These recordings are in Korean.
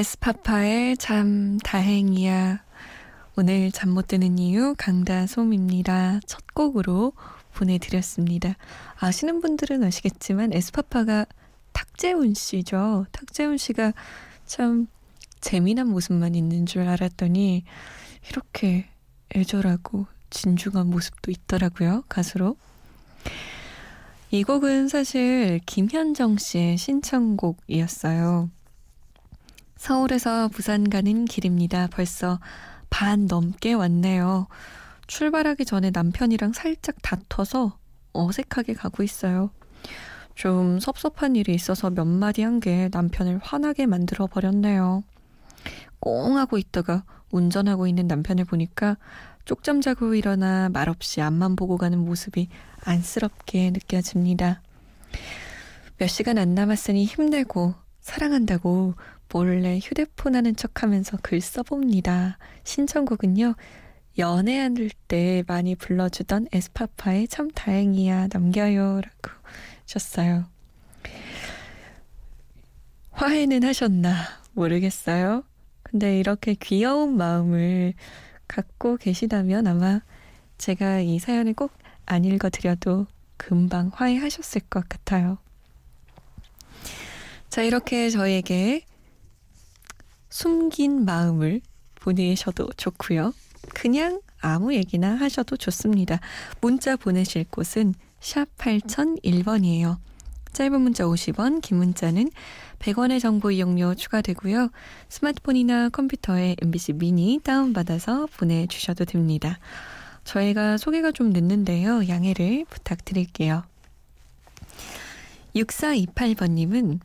에스 파파의 참 다행이야. 오늘 잠 못 드는 이유 강다솜입니다. 첫 곡으로 보내드렸습니다. 아시는 분들은 아시겠지만 에스파파가 탁재훈 씨죠. 탁재훈 씨가 참 재미난 모습만 있는 줄 알았더니 이렇게 애절하고 진중한 모습도 있더라고요. 가수로. 이 곡은 사실 김현정 씨의 신청곡이었어요. 서울에서 부산 가는 길입니다. 벌써 반 넘게 왔네요. 출발하기 전에 남편이랑 살짝 다퉈서 어색하게 가고 있어요. 좀 섭섭한 일이 있어서 몇 마디 한 게 남편을 화나게 만들어 버렸네요. 꽁 하고 있다가 운전하고 있는 남편을 보니까 쪽잠 자고 일어나 말없이 앞만 보고 가는 모습이 안쓰럽게 느껴집니다. 몇 시간 안 남았으니 힘내고 사랑한다고 몰래 휴대폰 하는 척 하면서 글 써봅니다. 신청곡은요, 연애할 때 많이 불러주던 에스파파의 참 다행이야 남겨요. 라고 하셨어요. 화해는 하셨나 모르겠어요. 근데 이렇게 귀여운 마음을 갖고 계시다면 아마 제가 이 사연을 꼭 안 읽어드려도 금방 화해하셨을 것 같아요. 자, 이렇게 저에게 숨긴 마음을 보내셔도 좋고요. 그냥 아무 얘기나 하셔도 좋습니다. 문자 보내실 곳은 샵 8001번이에요. 짧은 문자 50원, 긴 문자는 100원의 정보 이용료 추가되고요. 스마트폰이나 컴퓨터에 MBC 미니 다운받아서 보내주셔도 됩니다. 저희가 소개가 좀 늦는데요. 양해를 부탁드릴게요. 6428번님은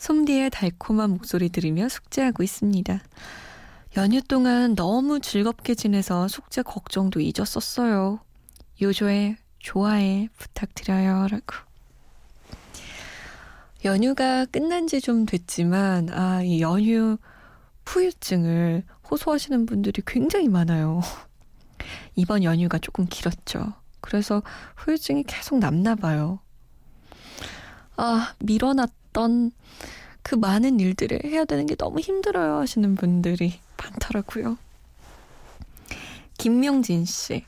솜디의 달콤한 목소리 들으며 숙제하고 있습니다. 연휴 동안 너무 즐겁게 지내서 숙제 걱정도 잊었었어요. 요조의 좋아해 부탁드려요. 라고. 연휴가 끝난 지 좀 됐지만, 아, 이 연휴 후유증을 호소하시는 분들이 굉장히 많아요. 이번 연휴가 조금 길었죠. 그래서 후유증이 계속 남나 봐요. 아, 밀어놨 던 그 많은 일들을 해야 되는 게 너무 힘들어요 하시는 분들이 많더라고요. 김명진 씨.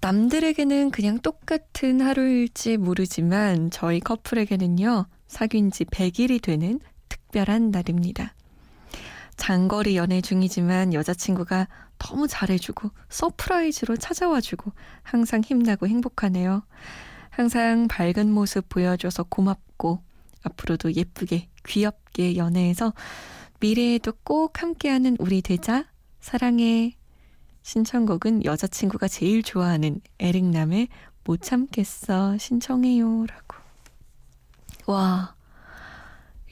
남들에게는 그냥 똑같은 하루일지 모르지만 저희 커플에게는요, 사귄 지 100일이 되는 특별한 날입니다. 장거리 연애 중이지만 여자친구가 너무 잘해주고 surprise로 찾아와주고 항상 힘나고 행복하네요. 항상 밝은 모습 보여줘서 고맙고 앞으로도 예쁘게 귀엽게 연애해서 미래에도 꼭 함께하는 우리 되자 사랑해. 신청곡은 여자친구가 제일 좋아하는 에릭남의 못 참겠어 신청해요 라고. 와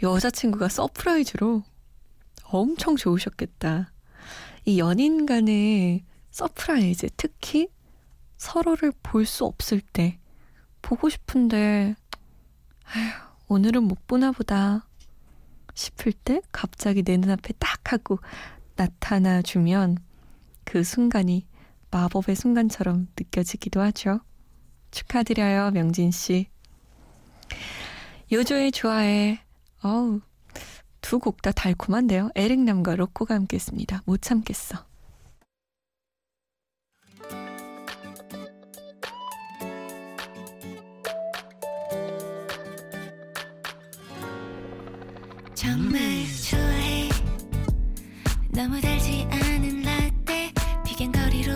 여자친구가 surprise로 엄청 좋으셨겠다. 이 연인 간의 surprise 특히 서로를 볼 수 없을 때 보고 싶은데 아휴 오늘은 못 보나 보다 싶을 때 갑자기 내 눈앞에 딱 하고 나타나 주면 그 순간이 마법의 순간처럼 느껴지기도 하죠. 축하드려요, 명진 씨. 요조의 좋아해. 어우, 두 곡 다 달콤한데요. 에릭남과 로코가 함께 했습니다. 못 참겠어. 정말 좋아해. 너무 달지 않은 라떼 비겐 거리로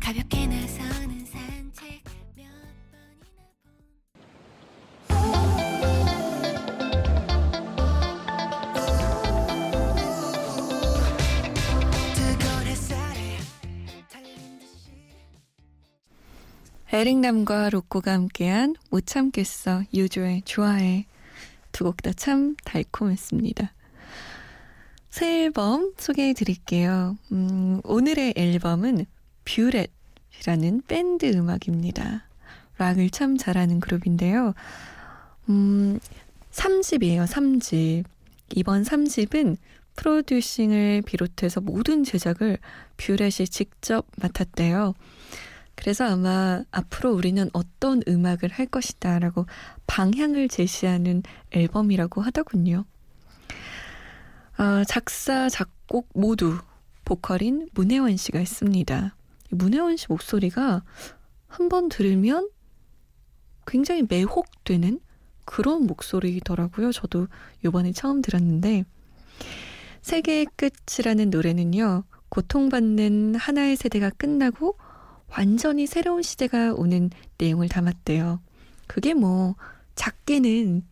가볍게 나서는 산책 몇 번이나 본 에릭남과 로꼬가 함께한 못 참겠어 유조의 좋아해 두 곡 다 참 달콤했습니다. 새 앨범 소개해 드릴게요. 음, 오늘의 앨범은 뷰렛이라는 밴드 음악입니다. 락을 참 잘하는 그룹인데요. 음, 3집이에요, 3집. 이번 3집은 producing을 비롯해서 모든 제작을 뷰렛이 직접 맡았대요. 그래서 아마 앞으로 우리는 어떤 음악을 할 것이다 라고 방향을 제시하는 앨범이라고 하더군요. 아, 작사, 작곡 모두 보컬인 문혜원 씨가 있습니다. 문혜원 씨 목소리가 한 번 들으면 굉장히 매혹되는 그런 목소리더라고요. 저도 요번에 처음 들었는데 세계의 끝이라는 노래는요. 고통받는 하나의 세대가 끝나고 완전히 새로운 시대가 오는 내용을 담았대요. 그게 뭐 작게는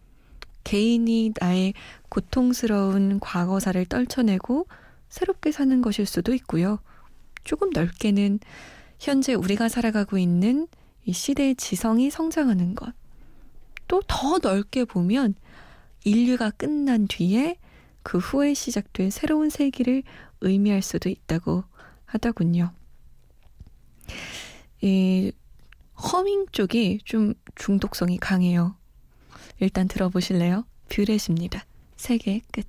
개인이 나의 고통스러운 과거사를 떨쳐내고 새롭게 사는 것일 수도 있고요. 조금 넓게는 현재 우리가 살아가고 있는 이 시대의 지성이 성장하는 것. 또 더 넓게 보면 인류가 끝난 뒤에 그 후에 시작될 새로운 세기를 의미할 수도 있다고 하더군요. 이 허밍 쪽이 좀 중독성이 강해요. 일단 들어보실래요? 뷰렛입니다. 세계의 끝.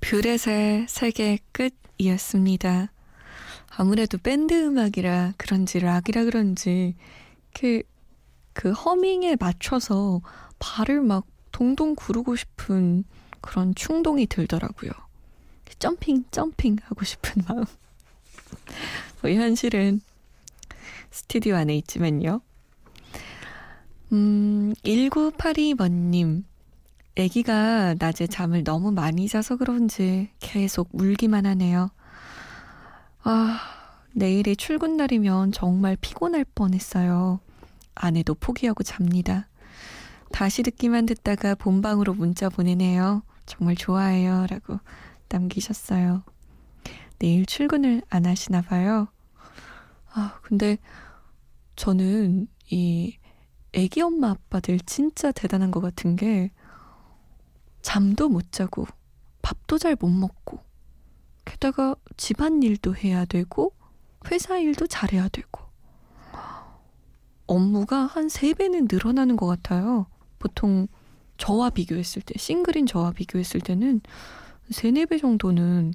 뷰렛의 세계 끝 이었습니다. 아무래도 밴드 음악이라 그런지 락이라 그런지 그, 그 허밍에 맞춰서 발을 막 동동 구르고 싶은 그런 충동이 들더라고요. 점핑, 점핑 하고 싶은 마음. 뭐 현실은 스튜디오 안에 있지만요. 음, 1982번님. 아기가 낮에 잠을 너무 많이 자서 그런지 계속 울기만 하네요. 아, 내일이 출근 날이면 정말 피곤할 뻔했어요. 아내도 포기하고 잡니다. 다시 듣기만 듣다가 본방으로 문자 보내네요. 정말 좋아해요. 라고 남기셨어요. 내일 출근을 안 하시나 봐요. 아, 근데 저는 이 애기 엄마 아빠들 진짜 대단한 것 같은 게 잠도 못 자고 밥도 잘 못 먹고 게다가 집안 일도 해야 되고 회사 일도 잘해야 되고 업무가 한 3배는 늘어나는 것 같아요. 보통 저와 비교했을 때, 싱글인 저와 비교했을 때는 3, 4배 정도는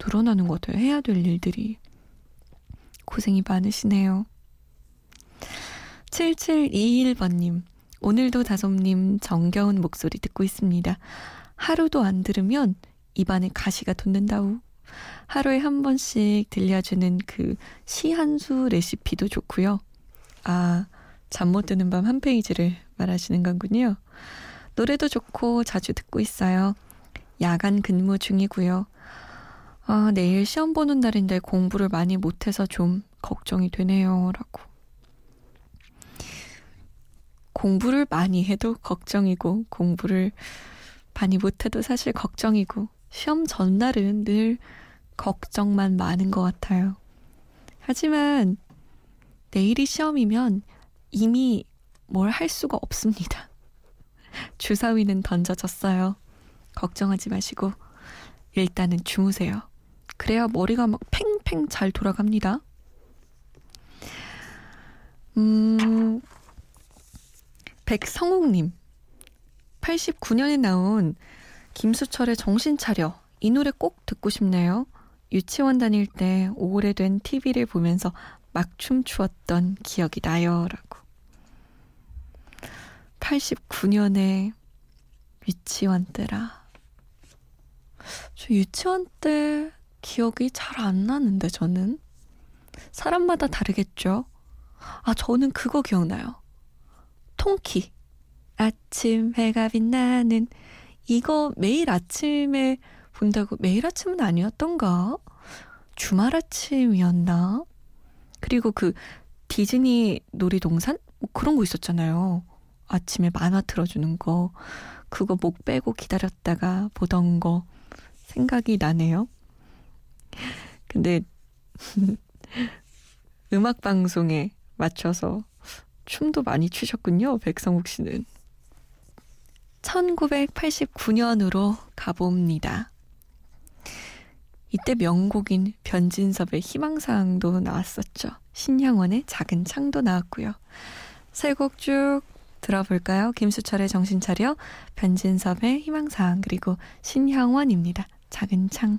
늘어나는 것 같아요. 해야 될 일들이. 고생이 많으시네요. 7721번님. 오늘도 다솜님 정겨운 목소리 듣고 있습니다. 하루도 안 들으면 입안에 가시가 돋는다우. 하루에 한 번씩 들려주는 그 시 한 수 레시피도 좋고요. 아, 잠 못 드는 밤 한 페이지를 말하시는 거군요. 노래도 좋고 자주 듣고 있어요. 야간 근무 중이고요. 아, 내일 시험 보는 날인데 공부를 많이 못해서 좀 걱정이 되네요. 라고. 공부를 많이 해도 걱정이고 공부를 많이 못해도 사실 걱정이고 시험 전날은 늘 걱정만 많은 것 같아요. 하지만 내일이 시험이면 이미 뭘 할 수가 없습니다. 주사위는 던져졌어요. 걱정하지 마시고 일단은 주무세요. 그래야 머리가 막 팽팽 잘 돌아갑니다. 음, 백성욱님. 89년에 나온 김수철의 정신 차려. 이 노래 꼭 듣고 싶네요. 유치원 다닐 때 오래된 TV를 보면서 막 춤추었던 기억이 나요. 라고. 89년에 유치원 때라. 저 유치원 때 기억이 잘 안 나는데, 저는. 사람마다 다르겠죠? 아, 저는 그거 기억나요. 통키. 아침 해가 빛나는 이거 매일 아침에 본다고 매일 아침은 아니었던가? 주말 아침이었나? 그리고 그 디즈니 놀이동산? 뭐 그런 거 있었잖아요. 아침에 만화 틀어주는 거. 그거 목 빼고 기다렸다가 보던 거 생각이 나네요. 근데 음악 방송에 맞춰서 춤도 많이 추셨군요. 백성욱 씨는. 1989년으로 가봅니다. 이때 명곡인 변진섭의 희망사항도 나왔었죠. 신향원의 작은 창도 나왔고요. 세 곡 쭉 들어볼까요? 김수철의 정신 차려, 변진섭의 희망사항, 그리고 신향원입니다. 작은 창.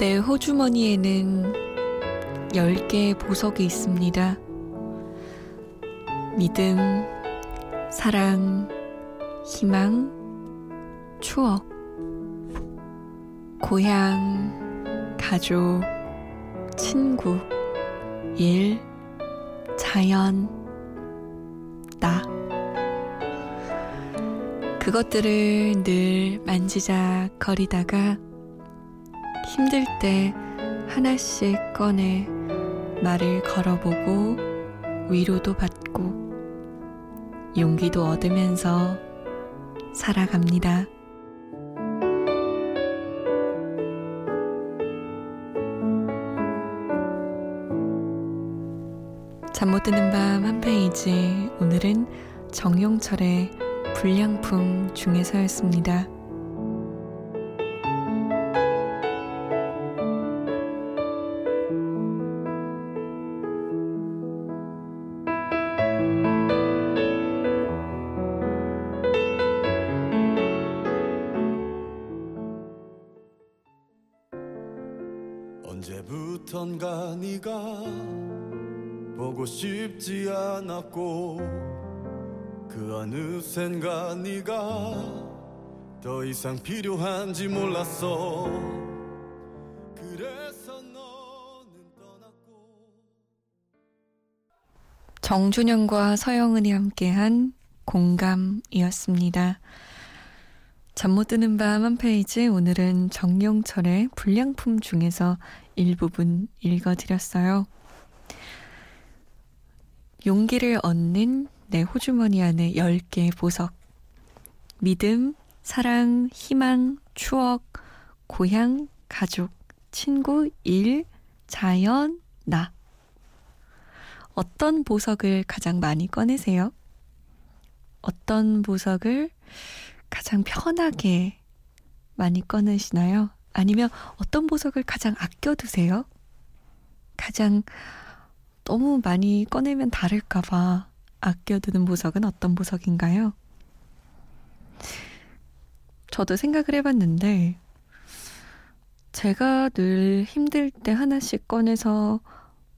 내 호주머니에는 10개의 보석이 있습니다. 믿음, 사랑, 희망, 추억, 고향, 가족, 친구, 일, 자연, 나. 그것들을 늘 만지작거리다가 힘들 때 하나씩 꺼내 말을 걸어보고 위로도 받고 용기도 얻으면서 살아갑니다. 잠 못 드는 밤 한 페이지 오늘은 정용철의 불량품 중에서였습니다. 언제부턴가 네가 보고 싶지 않았고 그 어느 샌가 네가 더 이상 필요한지 몰랐어 그래서 너는 떠났고 정준영과 서영은이 함께한 공감이었습니다. 잠 못 드는 밤 한 페이지 오늘은 정용철의 불량품 중에서 일부분 읽어드렸어요. 용기를 얻는 내 호주머니 안에 10개의 보석. 믿음, 사랑, 희망, 추억, 고향, 가족, 친구, 일, 자연, 나. 어떤 보석을 가장 많이 꺼내세요? 어떤 보석을 가장 편하게 많이 꺼내시나요? 아니면 어떤 보석을 가장 아껴두세요? 가장 너무 많이 꺼내면 다를까봐 아껴두는 보석은 어떤 보석인가요? 저도 생각을 해봤는데, 제가 늘 힘들 때 하나씩 꺼내서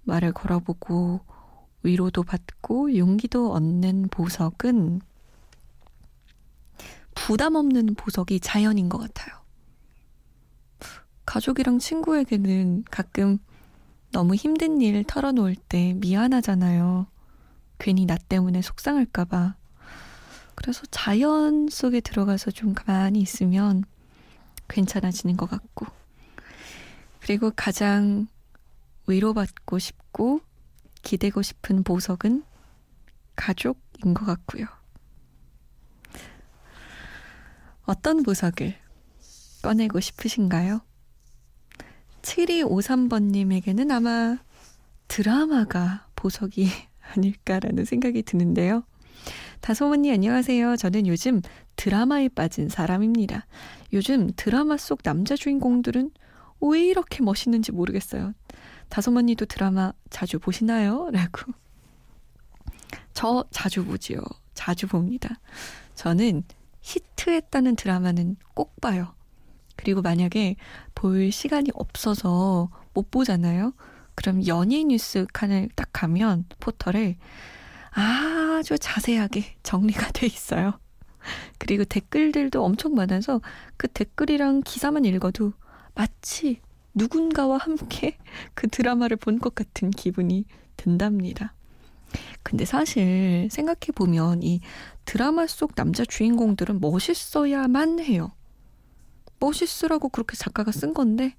말을 걸어보고 위로도 받고 용기도 얻는 보석은 부담 없는 보석이 자연인 것 같아요. 가족이랑 친구에게는 가끔 너무 힘든 일 털어놓을 때 미안하잖아요. 괜히 나 때문에 속상할까봐. 그래서 자연 속에 들어가서 좀 가만히 있으면 괜찮아지는 것 같고. 그리고 가장 위로받고 싶고 기대고 싶은 보석은 가족인 것 같고요. 어떤 보석을 꺼내고 싶으신가요? 7253번님에게는 아마 드라마가 보석이 아닐까라는 생각이 드는데요. 다솜언니 안녕하세요. 저는 요즘 드라마에 빠진 사람입니다. 요즘 드라마 속 남자 주인공들은 왜 이렇게 멋있는지 모르겠어요. 다솜언니도 드라마 자주 보시나요? 라고. 저 자주 보지요. 자주 봅니다. 저는 히트했다는 드라마는 꼭 봐요. 그리고 만약에 볼 시간이 없어서 못 보잖아요. 그럼 연예 뉴스 칸을 딱 가면 포털에 아주 자세하게 정리가 돼 있어요. 그리고 댓글들도 엄청 많아서 그 댓글이랑 기사만 읽어도 마치 누군가와 함께 그 드라마를 본 것 같은 기분이 든답니다. 근데 사실 생각해보면 이 드라마 속 남자 주인공들은 멋있어야만 해요. 멋있으라고 그렇게 작가가 쓴 건데,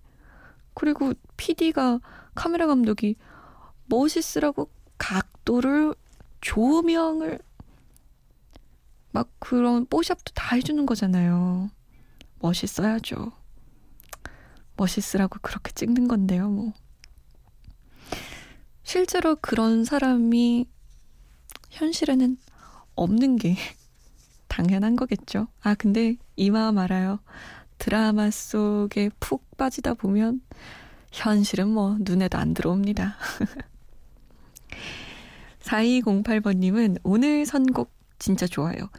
그리고 PD가, 카메라 감독이 멋있으라고 각도를, 조명을, 막 그런 뽀샵도 다 해주는 거잖아요. 멋있어야죠. 멋있으라고 그렇게 찍는 건데요, 뭐. 실제로 그런 사람이 현실에는 없는 게 당연한 거겠죠. 아, 근데 이 마음 알아요. 드라마 속에 푹 빠지다 보면 현실은 뭐 눈에도 안 들어옵니다. 4208번님은 오늘 선곡 진짜 좋아요.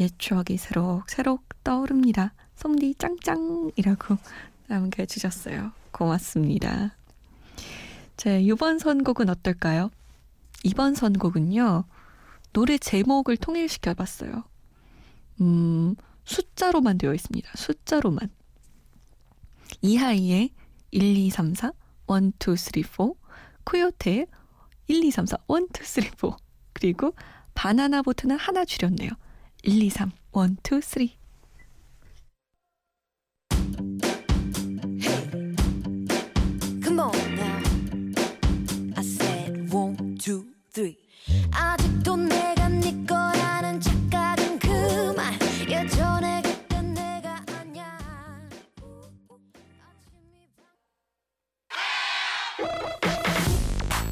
옛 추억이 새록새록 떠오릅니다. 솜디 짱짱이라고 남겨주셨어요. 고맙습니다. 자, 이번 선곡은 어떨까요? 이번 선곡은요, 노래 제목을 통일시켜 봤어요. 음, 숫자로만 되어 있습니다. 숫자로만. 이하이의 1, 2, 3, 4, 1, 2, 3, 4, 코요테의 1, 2, 3, 4, 1, 2, 3, 4, 그리고 바나나 보트는 하나 줄였네요. 1, 2, 3, 1, 2, 3.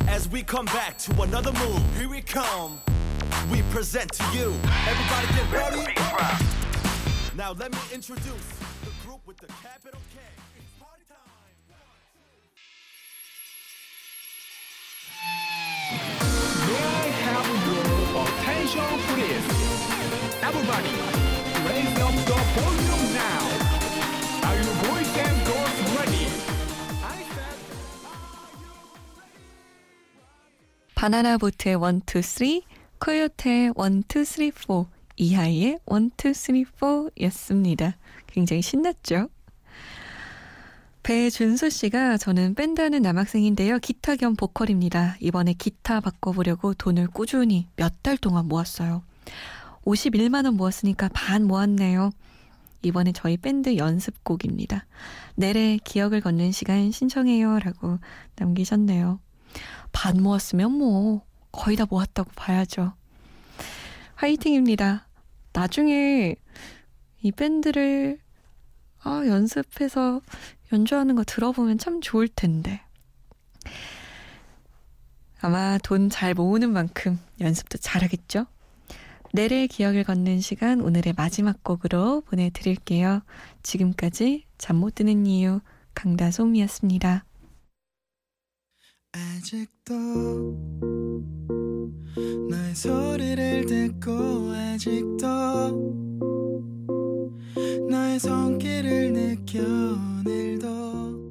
As we come back to another move, here we come. We present to you. Everybody get ready. Now let me introduce the group with the capital K. attention, please? Everybody, raise up the volume now. Are your boys and girls ready? 바나나 보트의 1, 2, 3, 코요테의 1, 2, 3, 4, 이하이의 1, 2, 3, 4 였습니다. 굉장히 신났죠? 배준수 씨가 저는 밴드 하는 남학생인데요. 기타 겸 보컬입니다. 이번에 기타 바꿔보려고 돈을 꾸준히 몇 달 동안 모았어요. 51만 원 모았으니까 반 모았네요. 이번에 저희 밴드 연습곡입니다. 내래 기억을 걷는 시간 신청해요. 라고 남기셨네요. 반 모았으면 뭐 거의 다 모았다고 봐야죠. 화이팅입니다. 나중에 이 밴드를 아, 연습해서 연주하는 거 들어보면 참 좋을 텐데. 아마 돈 잘 모으는 만큼 연습도 잘하겠죠? 내래 기억을 걷는 시간 오늘의 마지막 곡으로 보내드릴게요. 지금까지 잠 못 드는 이유 강다솜이었습니다. 아직도 너의 소리를 듣고 아직도 나의 손길을 느껴 오늘도